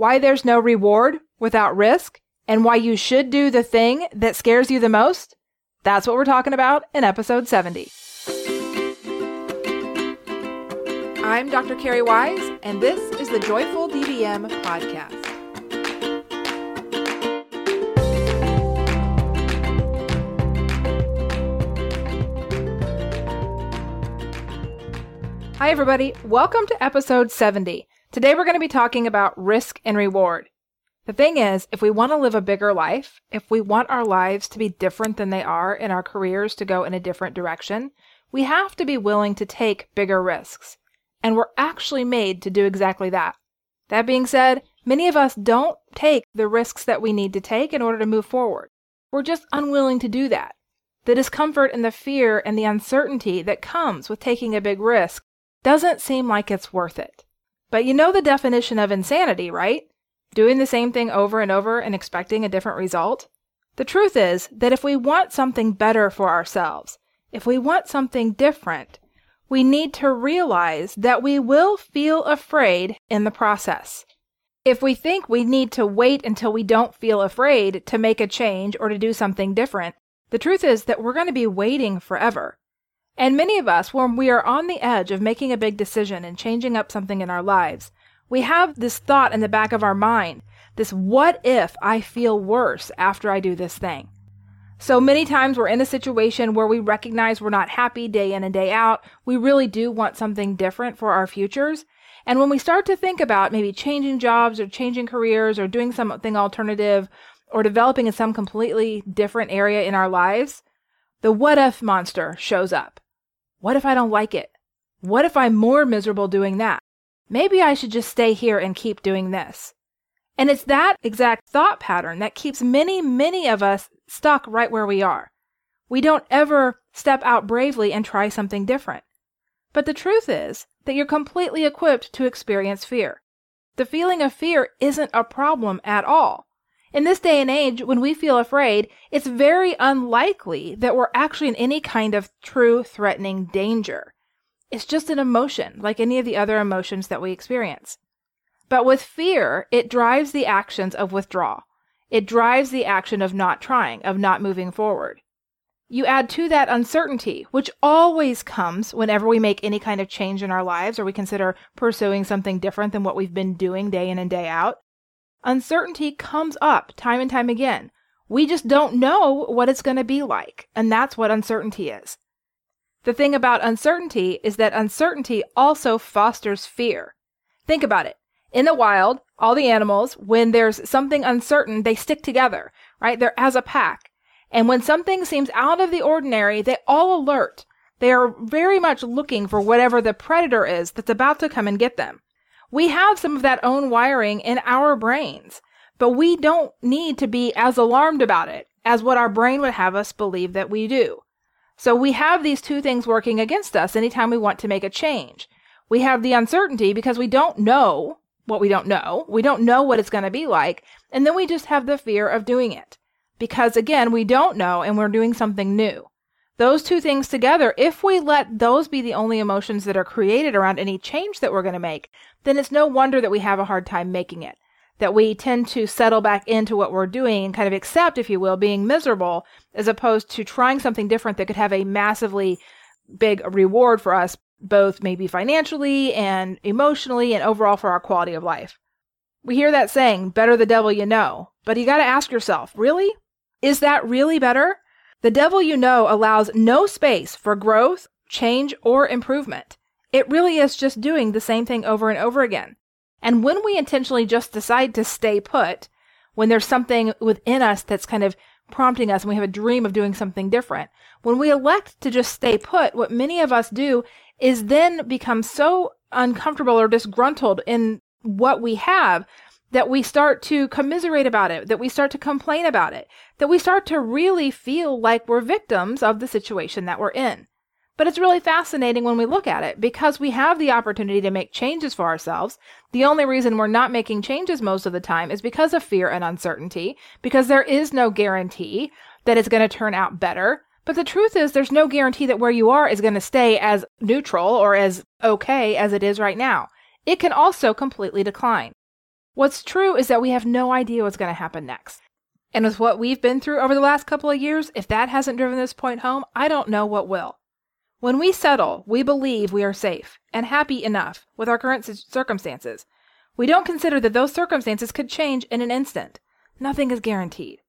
why there's no reward without risk, and why you should do the thing that scares you the most? That's what we're talking about in episode 70. I'm Dr. Cari Wise, and this is the Joyful DVM podcast. Hi, everybody. Welcome to episode 70. Today, we're going to be talking about risk and reward. The thing is, if we want to live a bigger life, if we want our lives to be different than they are and our careers to go in a different direction, we have to be willing to take bigger risks. And we're actually made to do exactly that. That being said, many of us don't take the risks that we need to take in order to move forward. We're just unwilling to do that. The discomfort and the fear and the uncertainty that comes with taking a big risk doesn't seem like it's worth it. But you know the definition of insanity, right? Doing the same thing over and over and expecting a different result? The truth is that if we want something better for ourselves, if we want something different, we need to realize that we will feel afraid in the process. If we think we need to wait until we don't feel afraid to make a change or to do something different, the truth is that we're going to be waiting forever. And many of us, when we are on the edge of making a big decision and changing up something in our lives, we have this thought in the back of our mind this what if I feel worse after I do this thing? So many times we're in a situation where we recognize we're not happy day in and day out. We really do want something different for our futures. And when we start to think about maybe changing jobs or changing careers or doing something alternative or developing in some completely different area in our lives, the what if monster shows up. What if I don't like it? What if I'm more miserable doing that? Maybe I should just stay here and keep doing this. And it's that exact thought pattern that keeps many, many of us stuck right where we are. We don't ever step out bravely and try something different. But the truth is that you're completely equipped to experience fear. The feeling of fear isn't a problem at all. In this day and age, when we feel afraid, it's very unlikely that we're actually in any kind of true threatening danger. It's just an emotion, like any of the other emotions that we experience. But with fear, it drives the actions of withdrawal. It drives the action of not trying, of not moving forward. You add to that uncertainty, which always comes whenever we make any kind of change in our lives or we consider pursuing something different than what we've been doing day in and day out. Uncertainty comes up time and time again. We just don't know what it's going to be like, and that's what uncertainty is. The thing about uncertainty is that uncertainty also fosters fear. Think about it. In the wild, all the animals, when there's something uncertain, they stick together, right? They're as a pack. And when something seems out of the ordinary, they all alert. They are very much looking for whatever the predator is that's about to come and get them. We have some of that own wiring in our brains, but we don't need to be as alarmed about it as what our brain would have us believe that we do. So we have these two things working against us anytime we want to make a change. We have the uncertainty because we don't know what we don't know. We don't know what it's going to be like. And then we just have the fear of doing it because again, we don't know and we're doing something new. Those two things together, if we let those be the only emotions that are created around any change that we're going to make, then it's no wonder that we have a hard time making it. That we tend to settle back into what we're doing and kind of accept, if you will, being miserable as opposed to trying something different that could have a massively big reward for us, both maybe financially and emotionally and overall for our quality of life. We hear that saying, better the devil you know, but you got to ask yourself, really? Is that really better? The devil you know allows no space for growth, change, or improvement. It really is just doing the same thing over and over again. And when we intentionally just decide to stay put, when there's something within us that's kind of prompting us and we have a dream of doing something different, when we elect to just stay put, what many of us do is then become so uncomfortable or disgruntled in what we have that we start to commiserate about it, that we start to complain about it, that we start to really feel like we're victims of the situation that we're in. But it's really fascinating when we look at it because we have the opportunity to make changes for ourselves. The only reason we're not making changes most of the time is because of fear and uncertainty, because there is no guarantee that it's going to turn out better. But the truth is, there's no guarantee that where you are is going to stay as neutral or as okay as it is right now. It can also completely decline. What's true is that we have no idea what's going to happen next. And with what we've been through over the last couple of years, if that hasn't driven this point home, I don't know what will. When we settle, we believe we are safe and happy enough with our current circumstances. We don't consider that those circumstances could change in an instant. Nothing is guaranteed.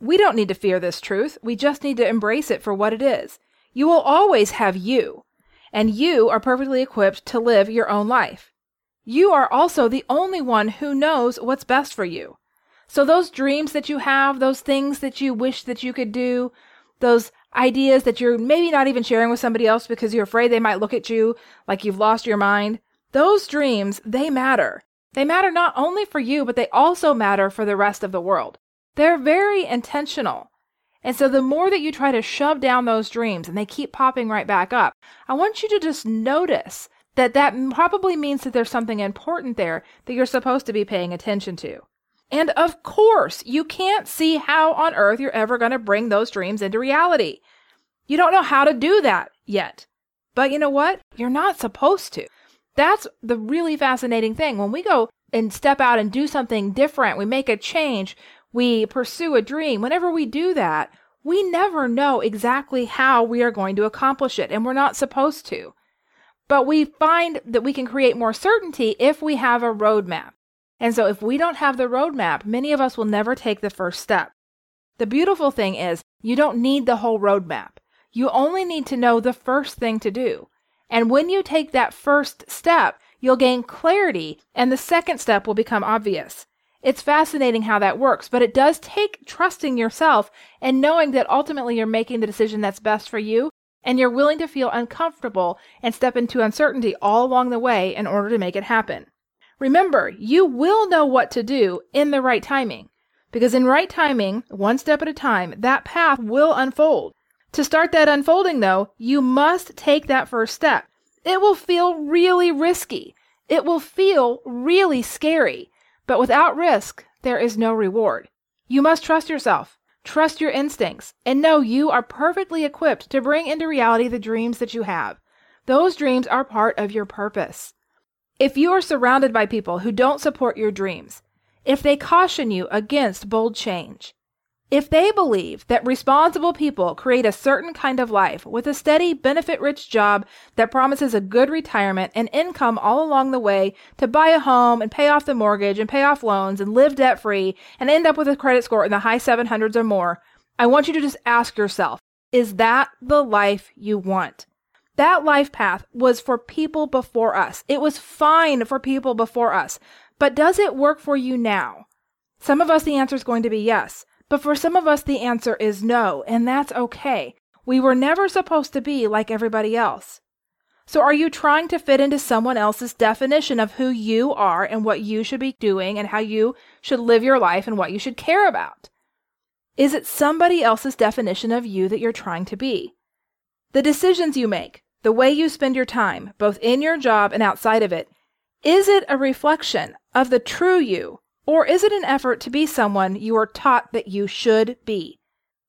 We don't need to fear this truth. We just need to embrace it for what it is. You will always have you, and you are perfectly equipped to live your own life. You are also the only one who knows what's best for you. So those dreams that you have, those things that you wish that you could do, those ideas that you're maybe not even sharing with somebody else because you're afraid they might look at you like you've lost your mind, those dreams, they matter. They matter not only for you, but they also matter for the rest of the world. They're very intentional. And so the more that you try to shove down those dreams and they keep popping right back up, I want you to just notice that that probably means that there's something important there that you're supposed to be paying attention to. And of course, you can't see how on earth you're ever going to bring those dreams into reality. You don't know how to do that yet. But you know what? You're not supposed to. That's the really fascinating thing. When we go and step out and do something different, we make a change, we pursue a dream, whenever we do that, we never know exactly how we are going to accomplish it, and we're not supposed to. But we find that we can create more certainty if we have a roadmap. And so if we don't have the roadmap, many of us will never take the first step. The beautiful thing is you don't need the whole roadmap. You only need to know the first thing to do. And when you take that first step, you'll gain clarity and the second step will become obvious. It's fascinating how that works, but it does take trusting yourself and knowing that ultimately you're making the decision that's best for you and you're willing to feel uncomfortable and step into uncertainty all along the way in order to make it happen. Remember, you will know what to do in the right timing. Because in right timing, one step at a time, that path will unfold. To start that unfolding, though, you must take that first step. It will feel really risky. It will feel really scary. But without risk, there is no reward. You must trust yourself, trust your instincts, and know you are perfectly equipped to bring into reality the dreams that you have. Those dreams are part of your purpose. If you are surrounded by people who don't support your dreams, if they caution you against bold change, if they believe that responsible people create a certain kind of life with a steady, benefit rich job that promises a good retirement and income all along the way to buy a home and pay off the mortgage and pay off loans and live debt free and end up with a credit score in the high 700s or more, I want you to just ask yourself, is that the life you want? That life path was for people before us. It was fine for people before us. But does it work for you now? Some of us, the answer is going to be yes. But for some of us, the answer is no, and that's okay. We were never supposed to be like everybody else. So are you trying to fit into someone else's definition of who you are and what you should be doing and how you should live your life and what you should care about? Is it somebody else's definition of you that you're trying to be? The decisions you make, the way you spend your time, both in your job and outside of it, is it a reflection of the true you, or is it an effort to be someone you are taught that you should be?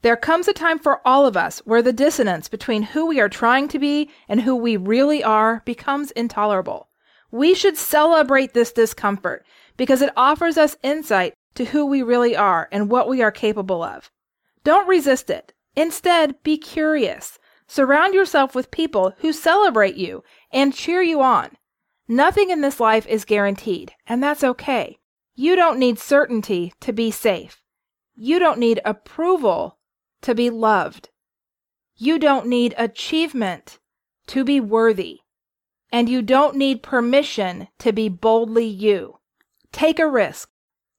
There comes a time for all of us where the dissonance between who we are trying to be and who we really are becomes intolerable. We should celebrate this discomfort because it offers us insight to who we really are and what we are capable of. Don't resist it. Instead, be curious. Surround yourself with people who celebrate you and cheer you on. Nothing in this life is guaranteed, and that's okay. You don't need certainty to be safe. You don't need approval to be loved. You don't need achievement to be worthy. And you don't need permission to be boldly you. Take a risk.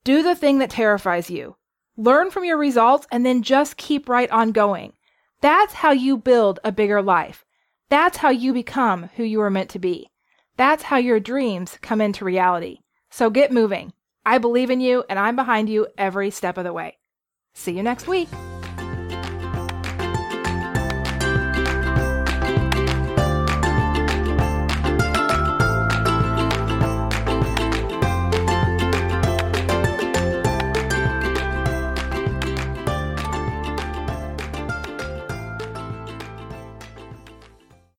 Do the thing that terrifies you. Learn from your results and then just keep right on going. That's how you build a bigger life. That's how you become who you are meant to be. That's how your dreams come into reality. So get moving. I believe in you and I'm behind you every step of the way. See you next week.